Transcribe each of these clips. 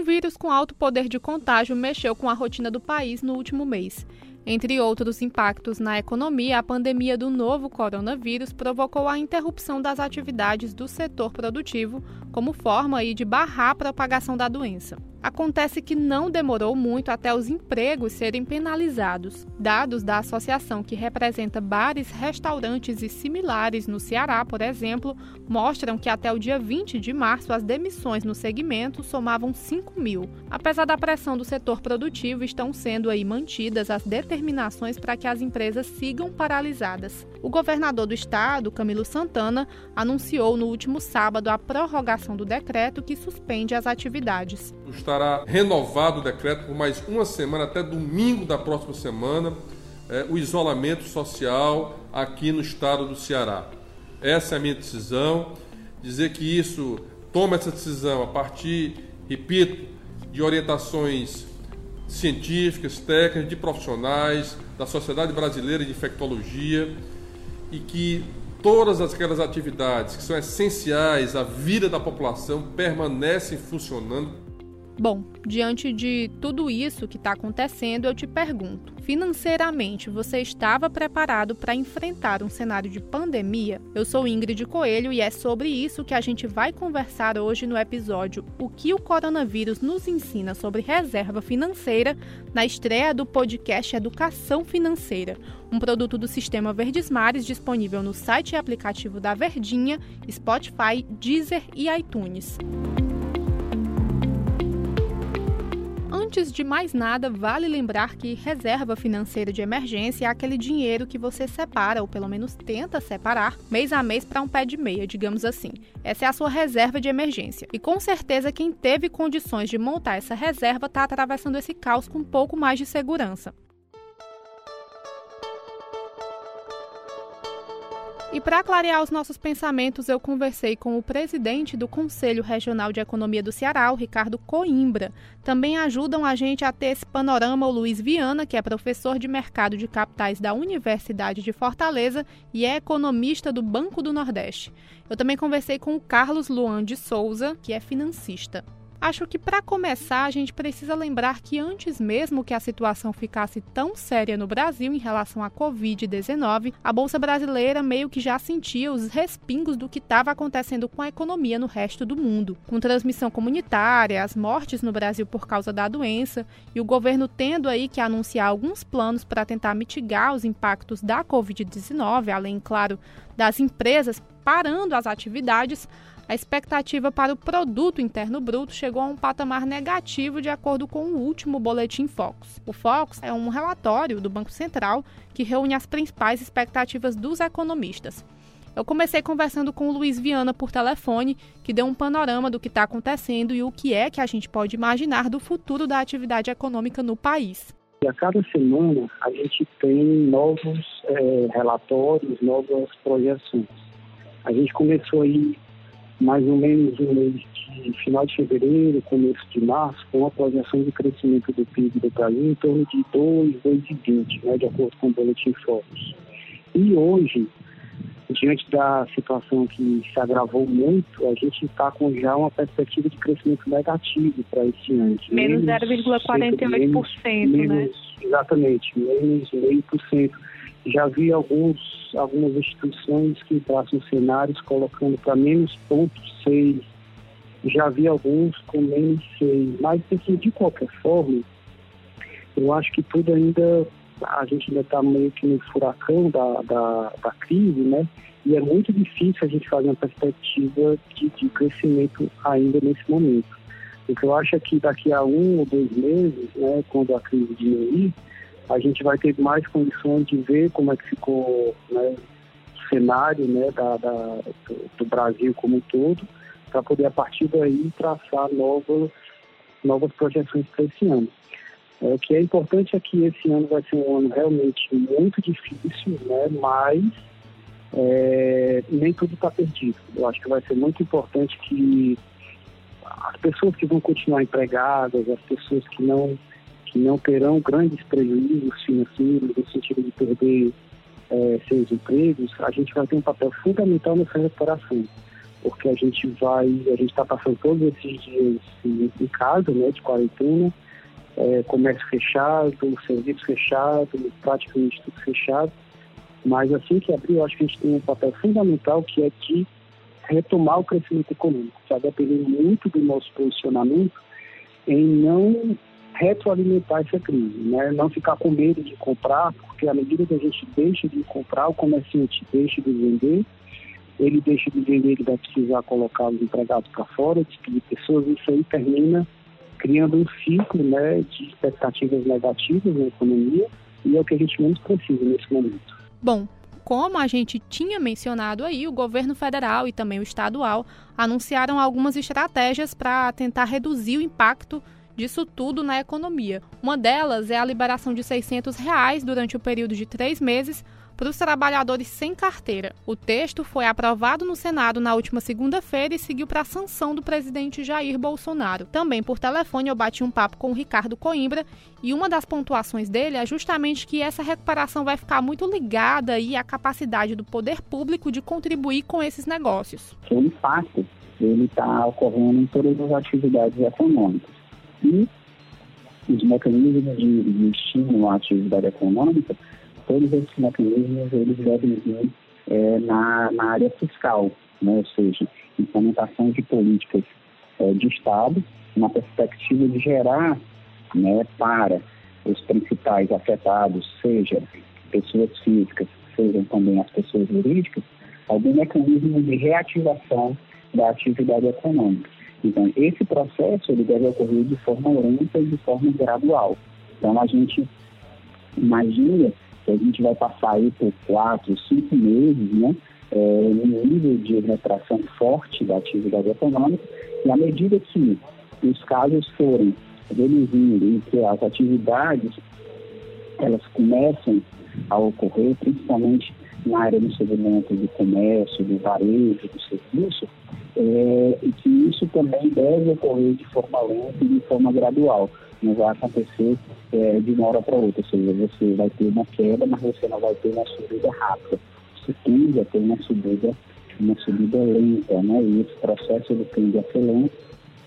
Um vírus com alto poder de contágio mexeu com a rotina do país no último mês. Entre outros impactos na economia, a pandemia do novo coronavírus provocou a interrupção das atividades do setor produtivo, como forma de barrar a propagação da doença. Acontece que não demorou muito até os empregos serem penalizados. Dados da associação que representa bares, restaurantes e similares no Ceará, por exemplo, mostram que até o dia 20 de março as demissões no segmento somavam 5 mil. Apesar da pressão do setor produtivo, estão sendo aí mantidas as determinações para que as empresas sigam paralisadas. O governador do estado, Camilo Santana, anunciou no último sábado a prorrogação do decreto que suspende as atividades estará renovado o decreto por mais uma semana, até domingo da próxima semana, é, o isolamento social aqui no estado do Ceará. Essa é a minha decisão. Dizer que isso, toma essa decisão a partir, repito, de orientações científicas, técnicas, de profissionais, da Sociedade Brasileira de Infectologia e que todas aquelas atividades que são essenciais à vida da população permanecem funcionando Bom, diante de tudo isso que está acontecendo, eu te pergunto: financeiramente você estava preparado para enfrentar um cenário de pandemia? Eu sou Ingrid Coelho e é sobre isso que a gente vai conversar hoje no episódio O que o coronavírus nos ensina sobre reserva financeira, na estreia do podcast Educação Financeira, um produto do Sistema Verdes Mares disponível no site e aplicativo da Verdinha, Spotify, Deezer e iTunes. Antes de mais nada, vale lembrar que reserva financeira de emergência é aquele dinheiro que você separa, ou pelo menos tenta separar, mês a mês para um pé de meia, digamos assim. Essa é a sua reserva de emergência. E com certeza quem teve condições de montar essa reserva está atravessando esse caos com um pouco mais de segurança. E para clarear os nossos pensamentos, eu conversei com o presidente do Conselho Regional de Economia do Ceará, o Ricardo Coimbra. Também ajudam a gente a ter esse panorama o Luiz Viana, que é professor de mercado de capitais da Universidade de Fortaleza e é economista do Banco do Nordeste. Eu também conversei com o Carlos Luan de Souza, que é financista. Acho que para começar a gente precisa lembrar que antes mesmo que a situação ficasse tão séria no Brasil em relação à Covid-19, a bolsa brasileira meio que já sentia os respingos do que estava acontecendo com a economia no resto do mundo, com transmissão comunitária, as mortes no Brasil por causa da doença e o governo tendo aí que anunciar alguns planos para tentar mitigar os impactos da Covid-19, além, claro, das empresas parando as atividades a expectativa para o produto interno bruto chegou a um patamar negativo de acordo com o último boletim Focus. O Focus é um relatório do Banco Central que reúne as principais expectativas dos economistas. Eu comecei conversando com o Luiz Viana por telefone, que deu um panorama do que está acontecendo e o que é que a gente pode imaginar do futuro da atividade econômica no país. A cada semana a gente tem novos é, relatórios, novas projeções. A gente começou aí mais ou menos no mês de final de fevereiro, começo de março, com a projeção de crescimento do PIB do Brasil em torno de 2, 2,20, né, de acordo com o Boletim Focus. E hoje, diante da situação que se agravou muito, a gente está com já uma perspectiva de crescimento negativo para este ano. Menos 0,48%, né? Exatamente, menos 0,5%. Já vi alguns, algumas instituições que traçam cenários colocando para menos ponto seis. Já vi alguns com menos seis. Mas, assim, de qualquer forma, eu acho que tudo ainda, a gente ainda está meio que no furacão da, da, da crise, né? E é muito difícil a gente fazer uma perspectiva de, de crescimento ainda nesse momento. O que eu acho é que daqui a um ou dois meses, né, quando a crise diminuir, a gente vai ter mais condições de ver como é que ficou né, o cenário né, da, da do, do, Brasil como um todo, para poder a partir daí traçar novas, novas projeções para esse ano. É, o que é importante é que esse ano vai ser um ano realmente muito difícil, né, mas é, nem tudo está perdido. Eu acho que vai ser muito importante que as pessoas que vão continuar empregadas, as pessoas que não que não terão grandes prejuízos financeiros no sentido de perder é, seus empregos, a gente vai ter um papel fundamental nessa recuperação. porque a gente vai, a gente está passando todos esses dias em, casa, né, de quarentena, é, comércio fechado, serviço fechado, praticamente tudo fechado. Mas assim que abrir, eu acho que a gente tem um papel fundamental que é de retomar o crescimento econômico. Está dependendo muito do nosso posicionamento em não retroalimentar essa crise, né? não ficar com medo de comprar, porque à medida que a gente deixa de comprar, o comerciante deixa de vender, ele deixa de vender, ele vai precisar colocar os empregados para fora, despedir pessoas, isso aí termina criando um ciclo né, de expectativas negativas na economia e é o que a gente menos precisa nesse momento. Bom, como a gente tinha mencionado aí, o governo federal e também o estadual anunciaram algumas estratégias para tentar reduzir o impacto disso tudo na economia. Uma delas é a liberação de 600 reais durante o período de três meses para os trabalhadores sem carteira. O texto foi aprovado no Senado na última segunda-feira e seguiu para a sanção do presidente Jair Bolsonaro. Também por telefone eu bati um papo com o Ricardo Coimbra e uma das pontuações dele é justamente que essa recuperação vai ficar muito ligada aí à capacidade do poder público de contribuir com esses negócios. O impacto ele está ocorrendo em todas as atividades econômicas. E os mecanismos de, de estímulo à atividade econômica todos esses mecanismos eles devem vir é, na, na área fiscal, né? ou seja, implementação de políticas é, de Estado, na perspectiva de gerar né, para os principais afetados, seja pessoas físicas, sejam também as pessoas jurídicas, algum mecanismo de reativação da atividade econômica. Então, esse processo ele deve ocorrer de forma lenta e de forma gradual. Então, a gente imagina que a gente vai passar aí por quatro, cinco meses, né, é, um nível de retração forte da atividade econômica, e à medida que os casos forem reduzindo e que as atividades elas começam a ocorrer, principalmente na área do segmento do comércio, do varejo, do serviço, é, e que isso também deve ocorrer de forma lenta e de forma gradual não vai acontecer é, de uma hora para outra, ou seja, você vai ter uma queda, mas você não vai ter uma subida rápida. Você tende a ter uma subida, uma subida lenta, né? E esse processo ele tende a ser lento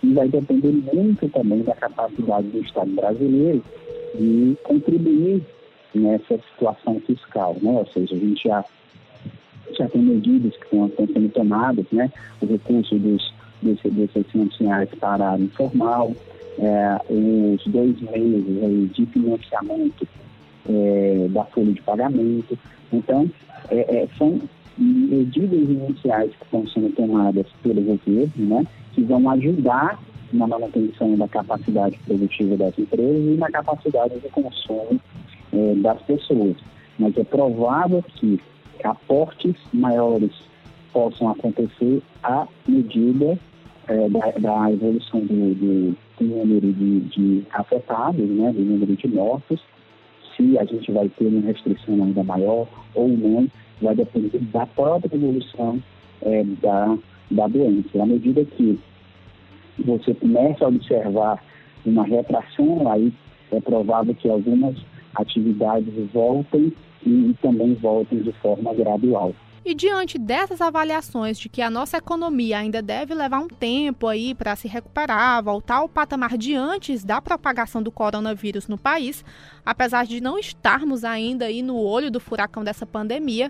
e vai depender muito também da capacidade do Estado brasileiro de contribuir nessa situação fiscal, né? Ou seja, a gente já, já tem medidas que estão, sendo tomadas, né? O recurso dos, dos, dos 600 reais para a informal, é, os dois meses aí de financiamento é, da folha de pagamento. Então, é, é, são medidas iniciais que estão sendo tomadas pelo governo, né, que vão ajudar na manutenção da capacidade produtiva das empresas e na capacidade de consumo é, das pessoas. Mas é provável que aportes maiores possam acontecer à medida é, da, da, evolução do, do, do número de, de, afetados, né, do número de mortos, se a gente vai ter uma restrição ainda maior ou não, vai depender da própria evolução é, da, da doença. À medida que você começa a observar uma retração, aí é provável que algumas atividades voltem e, e também voltem de forma gradual. E diante dessas avaliações de que a nossa economia ainda deve levar um tempo aí para se recuperar, voltar ao patamar de antes da propagação do coronavírus no país, apesar de não estarmos ainda aí no olho do furacão dessa pandemia,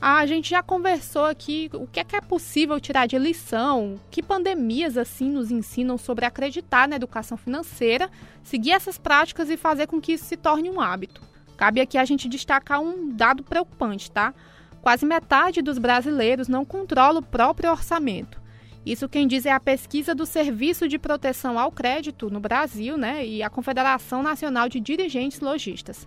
a gente já conversou aqui o que é que é possível tirar de lição, que pandemias assim nos ensinam sobre acreditar na educação financeira, seguir essas práticas e fazer com que isso se torne um hábito. Cabe aqui a gente destacar um dado preocupante, tá? Quase metade dos brasileiros não controla o próprio orçamento. Isso quem diz é a pesquisa do Serviço de Proteção ao Crédito no Brasil né, e a Confederação Nacional de Dirigentes Logistas.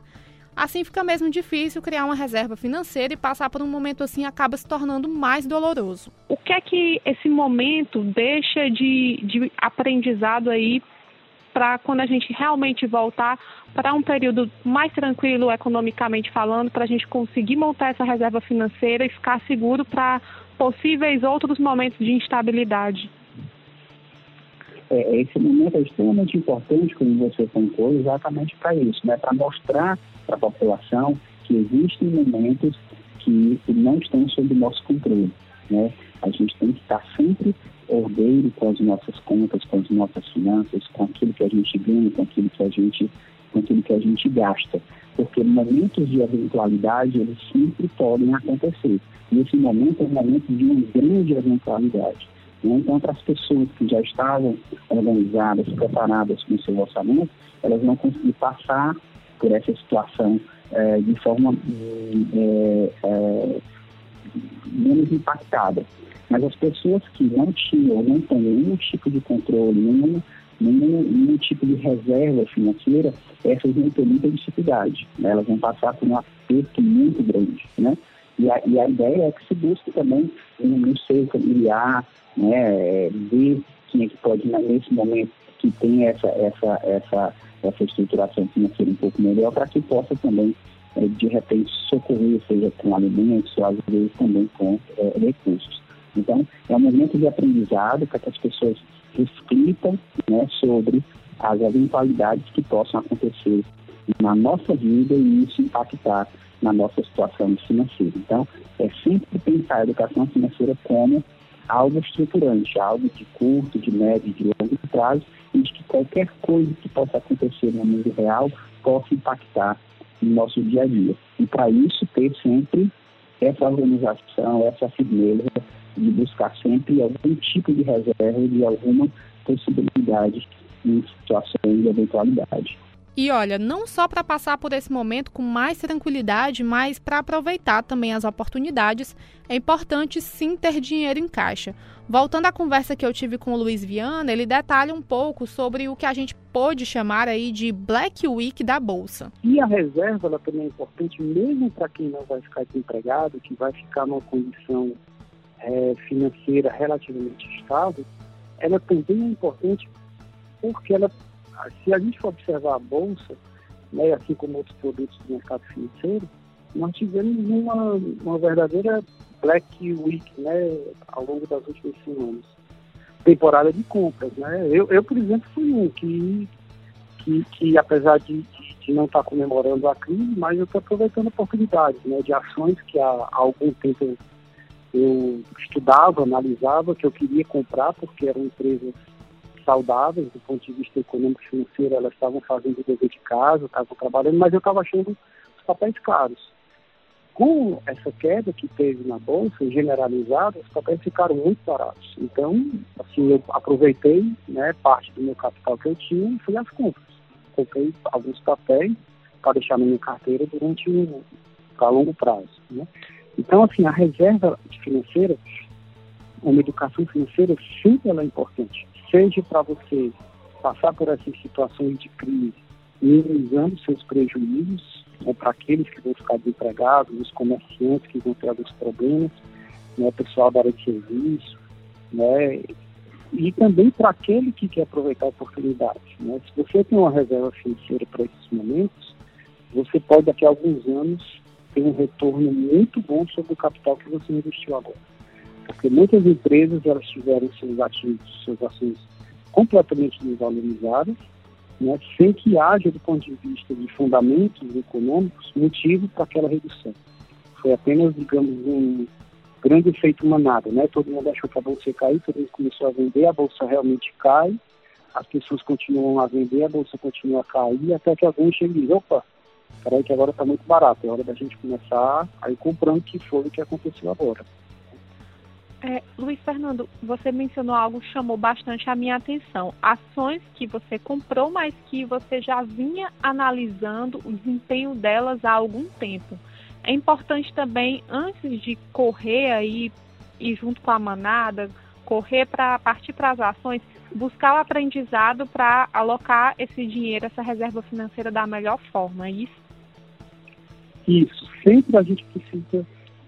Assim fica mesmo difícil criar uma reserva financeira e passar por um momento assim acaba se tornando mais doloroso. O que é que esse momento deixa de, de aprendizado aí para quando a gente realmente voltar para um período mais tranquilo economicamente falando, para a gente conseguir montar essa reserva financeira e ficar seguro para possíveis outros momentos de instabilidade. É, esse momento é extremamente importante, como você contou, exatamente para isso, né? para mostrar para a população que existem momentos que não estão sob nosso controle. Né? A gente tem que estar sempre ordeiro com as nossas contas, com as nossas finanças, com aquilo que a gente ganha, com aquilo que a gente, com aquilo que a gente gasta. Porque momentos de eventualidade, eles sempre podem acontecer. E esse momento é um momento de uma grande eventualidade. Né? Então, para as pessoas que já estavam organizadas, preparadas com seu orçamento, elas vão conseguir passar por essa situação é, de forma é, é, menos impactada. Mas as pessoas que não tinham, não têm nenhum tipo de controle, nenhum, nenhum, nenhum tipo de reserva financeira, essas vão ter muita dificuldade. Né? Elas vão passar por um aperto muito grande. Né? E, a, e a ideia é que se busque também no seio familiar, né? ver quem é que pode, nesse momento, que tem essa, essa, essa, essa estruturação financeira um pouco melhor, para que possa também é, de repente socorrer, seja com alimentos ou às vezes também com é, recursos. Então, é um momento de aprendizado para que as pessoas reflitam né, sobre as eventualidades que possam acontecer na nossa vida e isso impactar na nossa situação financeira. Então, é sempre pensar a educação financeira como algo estruturante, algo de curto, de médio, de longo prazo, e de que qualquer coisa que possa acontecer no mundo real possa impactar no nosso dia a dia. E para isso, ter sempre essa organização, essa firmeza de buscar sempre algum tipo de reserva de alguma possibilidade em situações de eventualidade. E olha, não só para passar por esse momento com mais tranquilidade, mas para aproveitar também as oportunidades, é importante sim ter dinheiro em caixa. Voltando à conversa que eu tive com o Luiz Viana, ele detalha um pouco sobre o que a gente pode chamar aí de Black Week da Bolsa. E a reserva ela também é importante, mesmo para quem não vai ficar desempregado, que vai ficar numa condição é, financeira relativamente estável, ela também é importante porque ela se a gente for observar a Bolsa, né, assim como outros produtos do mercado financeiro, nós tivemos uma, uma verdadeira Black Week né, ao longo das últimas semanas. Temporada de compras. Né? Eu, eu por exemplo, fui um que, que, que apesar de, de, não estar comemorando a crise, mas eu estou aproveitando oportunidades né, de ações que há, há algum tempo eu estudava, analisava, que eu queria comprar, porque eram empresas saudáveis do ponto de vista econômico e financeiro, elas estavam fazendo o dever de casa, estavam trabalhando, mas eu estava achando os papéis caros. Com essa queda que teve na bolsa, generalizada, os papéis ficaram muito baratos. Então, assim, eu aproveitei né, parte do meu capital que eu tinha e fui às compras. Comprei alguns papéis para deixar na minha carteira durante um longo prazo. Né? Então, assim, a reserva financeira, uma educação financeira, sempre ela é importante seja para você passar por essas situações de crise, minimizando seus prejuízos, ou para aqueles que vão ficar desempregados, os comerciantes que vão ter alguns problemas, né, o pessoal da área de serviço, né, e também para aquele que quer aproveitar a oportunidade. Né? Se você tem uma reserva financeira para esses momentos, você pode daqui a alguns anos ter um retorno muito bom sobre o capital que você investiu agora porque muitas empresas elas tiveram seus ativos, suas ações completamente desvalorizadas, né, sem que haja, do ponto de vista de fundamentos econômicos, motivo para aquela redução. Foi apenas, digamos, um grande efeito manada, né? Todo mundo achou que a bolsa ia cair, todo mundo começou a vender, a bolsa realmente cai, as pessoas continuam a vender, a bolsa continua a cair, até que alguém chega e diz, opa, peraí que agora está muito barato, é hora da gente começar a ir comprando, que foi o que aconteceu agora. É, Luiz Fernando, você mencionou algo que chamou bastante a minha atenção. Ações que você comprou, mas que você já vinha analisando o desempenho delas há algum tempo. É importante também, antes de correr aí e junto com a manada, correr para partir para as ações, buscar o aprendizado para alocar esse dinheiro, essa reserva financeira da melhor forma, é isso? Isso. Sempre a gente precisa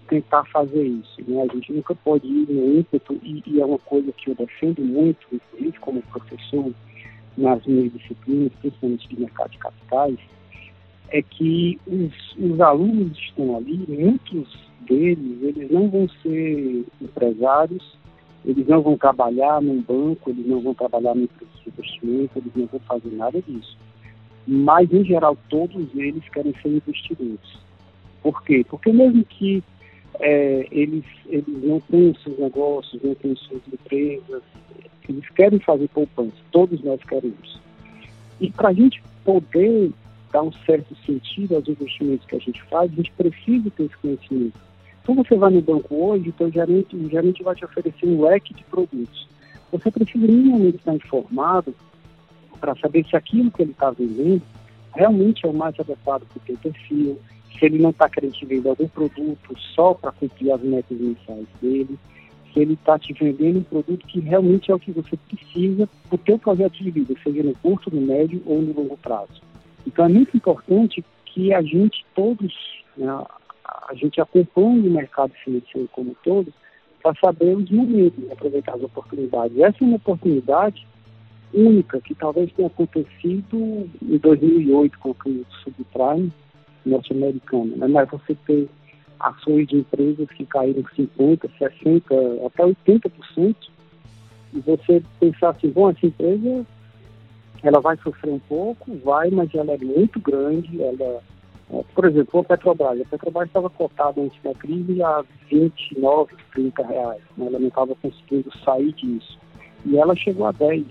tentar fazer isso. Né? A gente nunca pode ir no ímpeto, e, e é uma coisa que eu defendo muito, inclusive como professor, nas minhas disciplinas, principalmente de mercado de capitais, é que os, os alunos estão ali, muitos deles, eles não vão ser empresários, eles não vão trabalhar num banco, eles não vão trabalhar no investimento, eles não vão fazer nada disso. Mas, em geral, todos eles querem ser investidores. Por quê? Porque mesmo que é, eles, eles não têm os seus negócios, não têm suas empresas, eles querem fazer poupança, todos nós queremos. E para a gente poder dar um certo sentido aos investimentos que a gente faz, a gente precisa ter esse conhecimento. Então você vai no banco hoje, então o gerente, o gerente vai te oferecer um leque de produtos. Você precisa minimamente estar informado para saber se aquilo que ele está vendendo realmente é o mais adequado para o teu perfil, se ele não está querendo te vender algum produto só para cumprir as metas mensais dele, se ele está te vendendo um produto que realmente é o que você precisa para o teu projeto de vida, seja no curto, no médio ou no longo prazo. Então é muito importante que a gente todos, né, a gente acompanhe o mercado financeiro como um todo para saber os momentos, aproveitar as oportunidades. Essa é uma oportunidade única que talvez tenha acontecido em 2008 com a crise subprime norte-americana, né? mas você ter ações de empresas que caíram 50%, 60%, até 80%, e você pensar assim, bom, essa empresa ela vai sofrer um pouco, vai, mas ela é muito grande, ela é, por exemplo, a Petrobras. A Petrobras estava cotada antes da crise a 29, 30 reais. Né? Ela não estava conseguindo sair disso. E ela chegou a 10.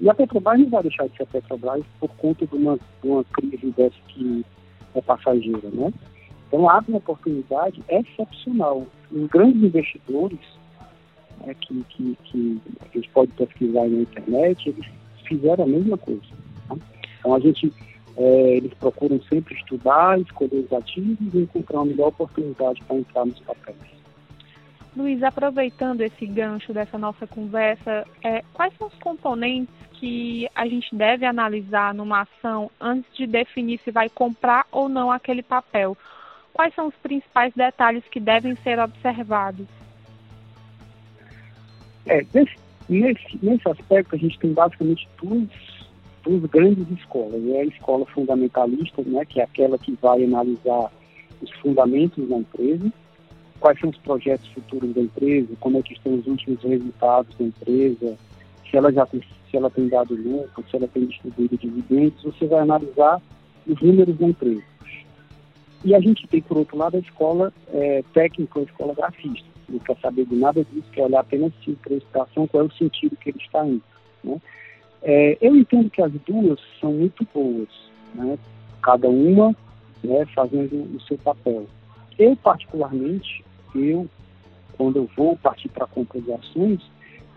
E a Petrobras não vai deixar de ser a Petrobras por conta de uma, de uma crise dessa que é passageira, né? Então abre uma oportunidade excepcional. Os grandes investidores né, que, que, que, a gente pode pesquisar na internet, eles fizeram a mesma coisa. Tá? Então a gente, é, eles procuram sempre estudar, escolher os ativos e encontrar uma melhor oportunidade para entrar nos papéis. Luiz, aproveitando esse gancho dessa nossa conversa, é, quais são os componentes que a gente deve analisar numa ação antes de definir se vai comprar ou não aquele papel? Quais são os principais detalhes que devem ser observados? É, nesse, nesse, nesse aspecto, a gente tem basicamente duas, duas grandes escolas. É a escola fundamentalista, né, que é aquela que vai analisar os fundamentos da empresa, quais são os projetos futuros da empresa, como é que estão os últimos resultados da empresa, se ela já tem, se ela tem dado lucro, se ela tem distribuído dividendos, você vai analisar os números da empresa. E a gente tem, por outro lado, a escola é, técnica, a escola grafista. Não quer saber de nada disso, quer olhar apenas se prestação, qual é o sentido que ele está indo. Né? É, eu entendo que as duas são muito boas, né? cada uma né, fazendo o seu papel. Eu, particularmente, eu, quando eu vou partir para a compra de ações,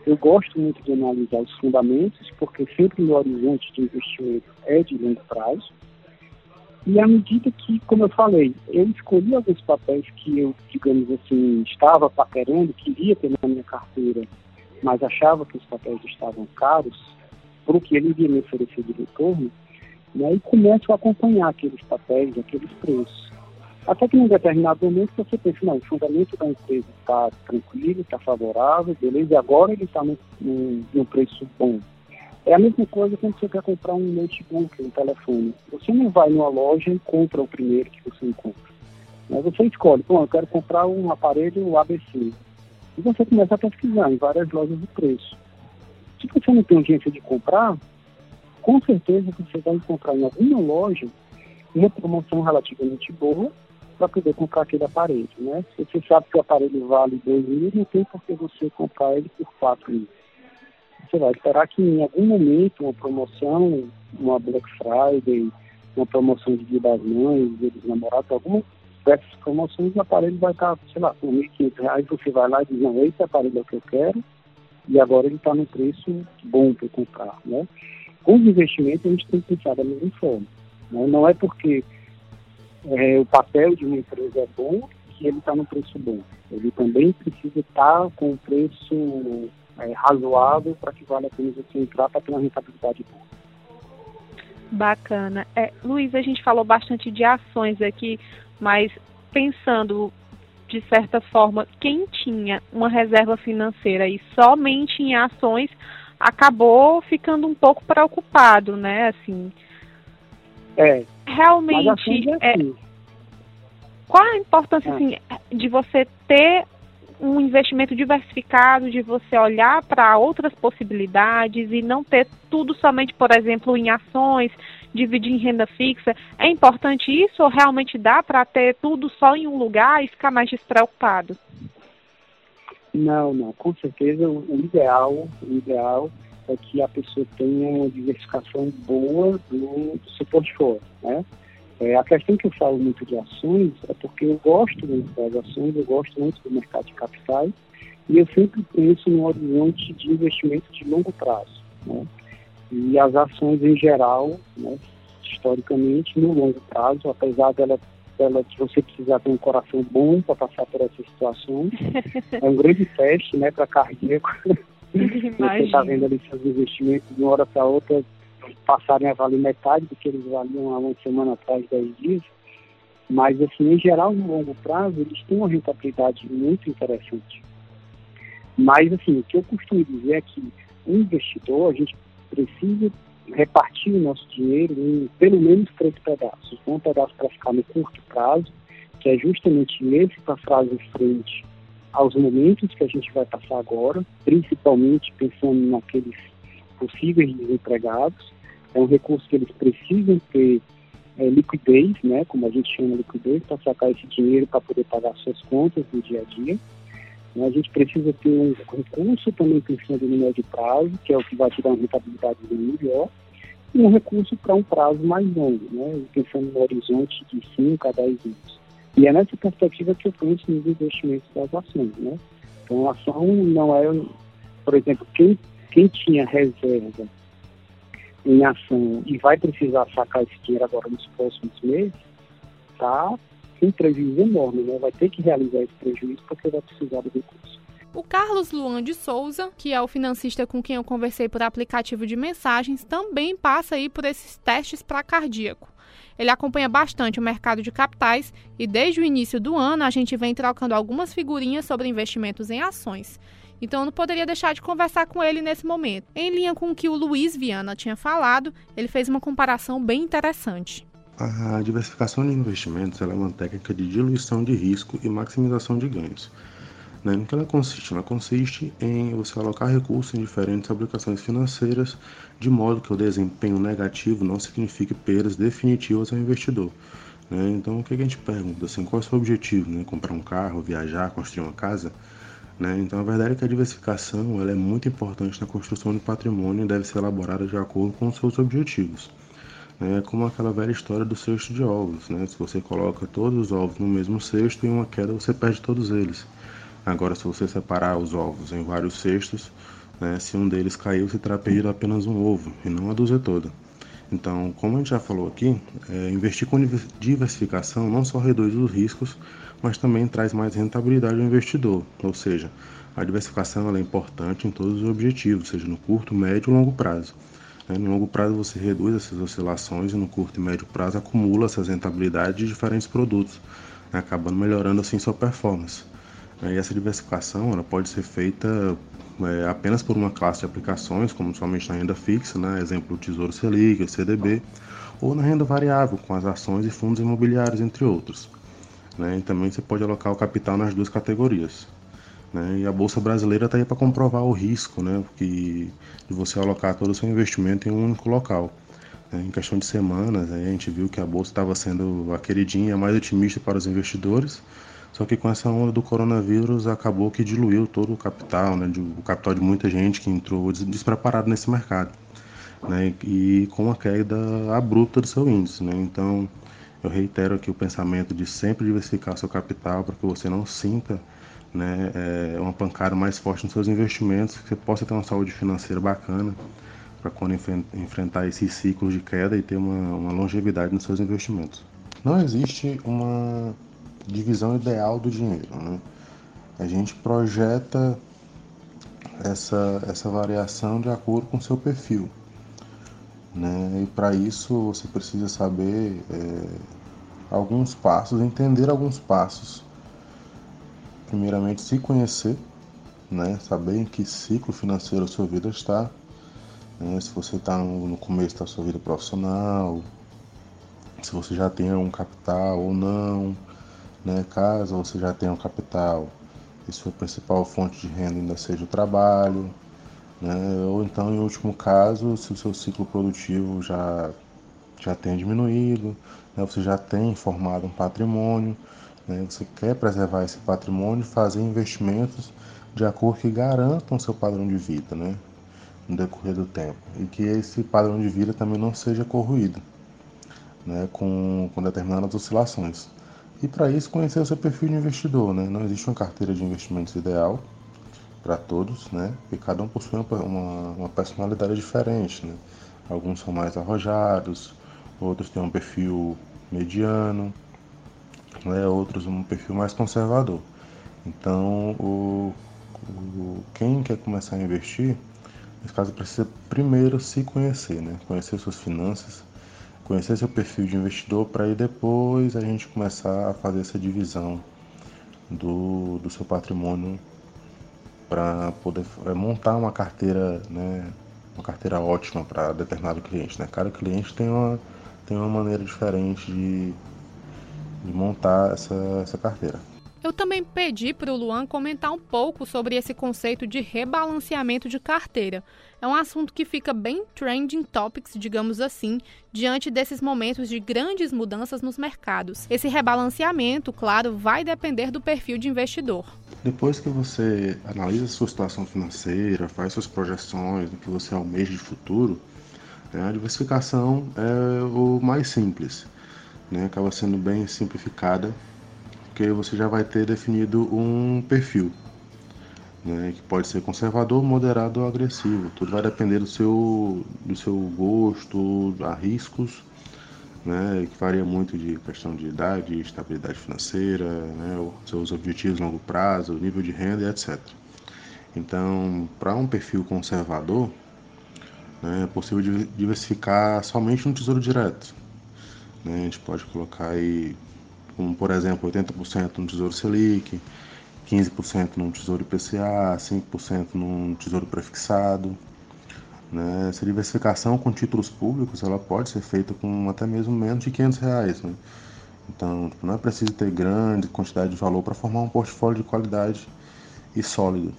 eu gosto muito de analisar os fundamentos, porque sempre o horizonte de investimento é de longo prazo. E à medida que, como eu falei, eu escolhi alguns papéis que eu, digamos assim, estava paquerando, queria ter na minha carteira, mas achava que os papéis estavam caros, para o que ele iria me oferecer de retorno, né, e começo a acompanhar aqueles papéis, aqueles preços. Até que num determinado momento você pensa, não, o fundamento da empresa está tranquilo, está favorável, beleza, e agora ele está num, preço bom. É a mesma coisa quando você quer comprar um notebook, um telefone. Você não vai numa loja e compra o primeiro que você encontra. Mas você escolhe, bom, eu quero comprar um aparelho ABC. E você começa a pesquisar em várias lojas de preço. Se você não tem urgência de comprar, com certeza você vai encontrar em alguma loja uma promoção relativamente boa para poder comprar aquele aparelho, né? Se você sabe que o aparelho vale 2 mil, não tem por que você comprar ele por 4 mil. Você vai esperar que em algum momento uma promoção, uma Black Friday, uma promoção de Dia das Mães, Dia dos Namorados, alguma dessas promoções, o aparelho vai estar, sei lá, R$ 1.500, você vai lá e diz, não, esse aparelho é o que eu quero, e agora ele está no preço bom para comprar, né? Com os investimentos, a gente tem que pensar da mesma forma. Né? Não é porque é, o papel de uma empresa é bom que ele está no preço bom. Ele também precisa estar com um preço é, razoável para que valha a pena você entrar para ter uma rentabilidade boa. Bacana. É, Luiz, a gente falou bastante de ações aqui, mas pensando de certa forma, quem tinha uma reserva financeira e somente em ações acabou ficando um pouco preocupado, né? Assim, é. Realmente, é, assim. qual a importância é. assim, de você ter um investimento diversificado, de você olhar para outras possibilidades e não ter tudo somente, por exemplo, em ações, dividir em renda fixa. É importante isso ou realmente dá para ter tudo só em um lugar e ficar mais despreocupado? Não, não. Com certeza o ideal, o ideal é que a pessoa tenha uma diversificação boa do, do seu portfólio, né? É, a questão que eu falo muito de ações é porque eu gosto muito das ações, eu gosto muito do mercado de capitais e eu sempre penso no horizonte de investimento de longo prazo. Né? E as ações em geral, né, historicamente, no longo prazo, apesar dela, dela de você precisar ter um coração bom para passar por essas situações, é um grande teste né, para cardíaco. Você está vendo ali seus investimentos de uma hora para outra passarem a valer metade do que eles valiam há uma semana atrás, dez dias. Mas, assim, em geral, no longo prazo, eles têm uma rentabilidade muito interessante. Mas, assim, o que eu costumo dizer é que o investidor, a gente precisa repartir o nosso dinheiro em pelo menos três pedaços. Um pedaço para ficar no curto prazo, que é justamente esse para fazer frente aos momentos que a gente vai passar agora, principalmente pensando naqueles possíveis desempregados. É um recurso que eles precisam ter é, liquidez, né, como a gente chama liquidez, para sacar esse dinheiro para poder pagar suas contas no dia a dia. A gente precisa ter um recurso também pensando no médio prazo, que é o que vai te dar uma rentabilidade melhor, e um recurso para um prazo mais longo, né, pensando no horizonte de 5 a 10 anos. E é nessa perspectiva que eu penso nos investimentos das ações. Né? Então, a ação não é, por exemplo, quem, quem tinha reserva em ação e vai precisar sacar esse dinheiro agora nos próximos meses, tá um prejuízo enorme, né? Vai ter que realizar esse prejuízo porque vai precisar do recurso. O Carlos Luan de Souza, que é o financista com quem eu conversei por aplicativo de mensagens, também passa aí por esses testes para cardíaco. Ele acompanha bastante o mercado de capitais e desde o início do ano a gente vem trocando algumas figurinhas sobre investimentos em ações. Então eu não poderia deixar de conversar com ele nesse momento. Em linha com o que o Luiz Viana tinha falado, ele fez uma comparação bem interessante. A diversificação de investimentos é uma técnica de diluição de risco e maximização de ganhos. Né? No que ela consiste? Ela consiste em você alocar recursos em diferentes aplicações financeiras, de modo que o desempenho negativo não signifique perdas definitivas ao investidor. Né? Então, o que a gente pergunta? Assim, qual é o seu objetivo? Né? Comprar um carro, viajar, construir uma casa? Né? Então, a verdade é que a diversificação ela é muito importante na construção de patrimônio e deve ser elaborada de acordo com os seus objetivos. É como aquela velha história do cesto de ovos, né? Se você coloca todos os ovos no mesmo cesto, em uma queda você perde todos eles. Agora, se você separar os ovos em vários cestos, né, se um deles caiu, você terá perdido apenas um ovo e não a dúzia toda. Então, como a gente já falou aqui, é, investir com diversificação não só reduz os riscos, mas também traz mais rentabilidade ao investidor. Ou seja, a diversificação é importante em todos os objetivos, seja no curto, médio ou longo prazo. Né? No longo prazo você reduz essas oscilações e no curto e médio prazo acumula essas rentabilidades de diferentes produtos, né? acabando melhorando assim sua performance. E essa diversificação ela pode ser feita é, apenas por uma classe de aplicações, como somente na renda fixa, né? exemplo Tesouro Selic, CDB, ou na renda variável, com as ações e fundos imobiliários, entre outros. Né? E também você pode alocar o capital nas duas categorias. Né? E a Bolsa Brasileira está aí para comprovar o risco né? de você alocar todo o seu investimento em um único local. Né? Em questão de semanas, a gente viu que a Bolsa estava sendo a queridinha mais otimista para os investidores, só que com essa onda do coronavírus acabou que diluiu todo o capital, né? o capital de muita gente que entrou despreparado nesse mercado. Né? E com a queda abrupta do seu índice. Né? Então, eu reitero aqui o pensamento de sempre diversificar seu capital para que você não sinta né, é uma pancada mais forte nos seus investimentos, que você possa ter uma saúde financeira bacana para quando enfrentar esses ciclos de queda e ter uma, uma longevidade nos seus investimentos. Não existe uma divisão ideal do dinheiro. Né? A gente projeta essa, essa variação de acordo com o seu perfil. Né? E para isso você precisa saber é, alguns passos, entender alguns passos primeiramente se conhecer, né? saber em que ciclo financeiro a sua vida está, né? se você está no começo da sua vida profissional, se você já tem um capital ou não, né? caso você já tenha um capital, e sua principal fonte de renda ainda seja o trabalho, né? ou então, em último caso, se o seu ciclo produtivo já, já tem diminuído, né? você já tem formado um patrimônio, né? você quer preservar esse patrimônio, fazer investimentos de acordo que garantam seu padrão de vida né? no decorrer do tempo e que esse padrão de vida também não seja corroído né? com, com determinadas oscilações. E para isso, conhecer o seu perfil de investidor. Né? Não existe uma carteira de investimentos ideal para todos, né? E cada um possui uma, uma personalidade diferente, né? Alguns são mais arrojados, outros têm um perfil mediano, né? outros um perfil mais conservador. Então, o, o, quem quer começar a investir, nesse caso, precisa primeiro se conhecer, né? Conhecer suas finanças, conhecer seu perfil de investidor para aí depois a gente começar a fazer essa divisão do, do seu patrimônio para poder é, montar uma carteira, né, uma carteira ótima para determinado cliente. Né? Cada cliente tem uma, tem uma maneira diferente de, de montar essa, essa carteira. Eu também pedi para o Luan comentar um pouco sobre esse conceito de rebalanceamento de carteira. É um assunto que fica bem trending topics, digamos assim, diante desses momentos de grandes mudanças nos mercados. Esse rebalanceamento, claro, vai depender do perfil de investidor. Depois que você analisa a sua situação financeira, faz suas projeções do que você almeja de futuro, né, a diversificação é o mais simples. Né, acaba sendo bem simplificada porque você já vai ter definido um perfil, né, que pode ser conservador, moderado ou agressivo. Tudo vai depender do seu, do seu gosto, a riscos, né, que varia muito de questão de idade, estabilidade financeira, né, seus objetivos longo prazo, nível de renda etc. Então, para um perfil conservador, né, é possível diversificar somente no tesouro direto. Né, a gente pode colocar aí como por exemplo 80% no Tesouro Selic, 15% no Tesouro IPCA, 5% no Tesouro Prefixado. Né? Essa diversificação com títulos públicos ela pode ser feita com até mesmo menos de 500 reais. Né? Então tipo, não é preciso ter grande quantidade de valor para formar um portfólio de qualidade e sólido.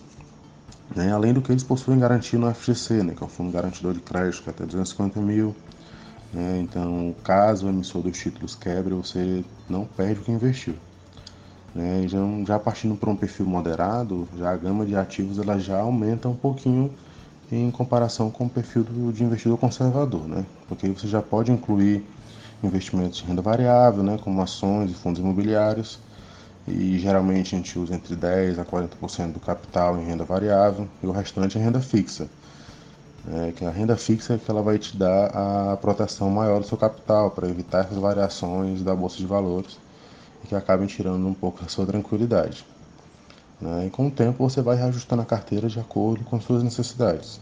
Né? Além do que eles possuem garantia no FGC, né? que é o Fundo Garantidor de Crédito, que é até 250 mil né? Então, caso o emissor dos títulos quebre, você não perde o que investiu. Né? Já, já partindo para um perfil moderado, já a gama de ativos ela já aumenta um pouquinho em comparação com o perfil do, de investidor conservador, né? porque você já pode incluir investimentos de renda variável, né? como ações e fundos imobiliários, e geralmente a gente usa entre 10% a 40% do capital em renda variável e o restante em renda fixa é, que a renda fixa é que ela vai te dar a proteção maior do seu capital para evitar essas variações da bolsa de valores que acabem tirando um pouco da sua tranquilidade. Né? E com o tempo você vai reajustando a carteira de acordo com suas necessidades.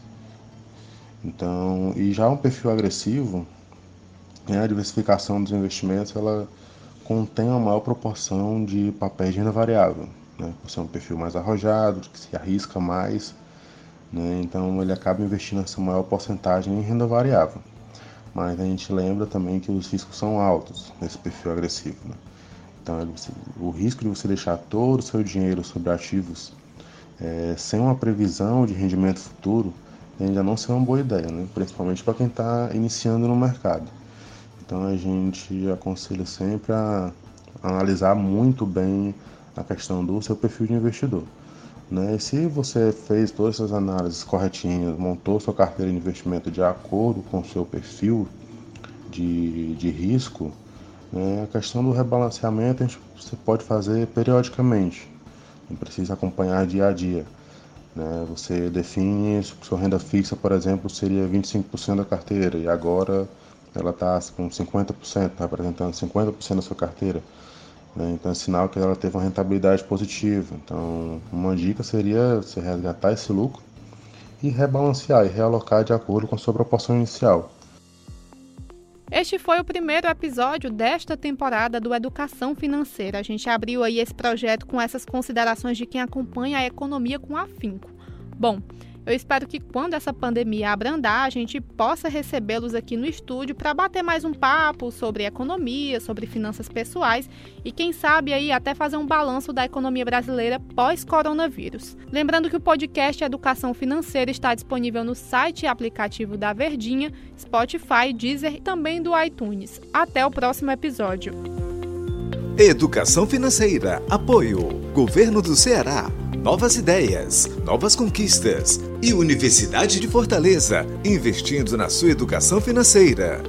Então, e já um perfil agressivo, né, a diversificação dos investimentos, ela contém uma maior proporção de papéis de renda variável, né, por ser um perfil mais arrojado, que se arrisca mais né? Então ele acaba investindo essa maior porcentagem em renda variável. Mas a gente lembra também que os riscos são altos nesse perfil agressivo. Né? Então o risco de você deixar todo o seu dinheiro sobre ativos é, sem uma previsão de rendimento futuro ainda não ser uma boa ideia, né? principalmente para quem está iniciando no mercado. Então a gente aconselha sempre a analisar muito bem a questão do seu perfil de investidor. Né? Se você fez todas essas análises corretinhas, montou sua carteira de investimento de acordo com o seu perfil de, de risco, né? a questão do rebalanceamento a gente, você pode fazer periodicamente, não precisa acompanhar dia a dia. Né? Você define sua renda fixa, por exemplo, seria 25% da carteira e agora ela está com 50%, tá representando 50% da sua carteira. Né? Então é sinal que ela teve uma rentabilidade positiva. Então, uma dica seria você resgatar esse lucro e rebalancear e realocar de acordo com a sua proporção inicial. Este foi o primeiro episódio desta temporada do Educação Financeira. A gente abriu aí esse projeto com essas considerações de quem acompanha a economia com afinco. Bom, Eu espero que quando essa pandemia abrandar, a gente possa recebê-los aqui no estúdio para bater mais um papo sobre economia, sobre finanças pessoais e quem sabe aí até fazer um balanço da economia brasileira pós-coronavírus. Lembrando que o podcast Educação Financeira está disponível no site e aplicativo da Verdinha, Spotify, Deezer e também do iTunes. Até o próximo episódio. Educação Financeira. Apoio. Governo do Ceará. Novas ideias, novas conquistas. E Universidade de Fortaleza, investindo na sua educação financeira.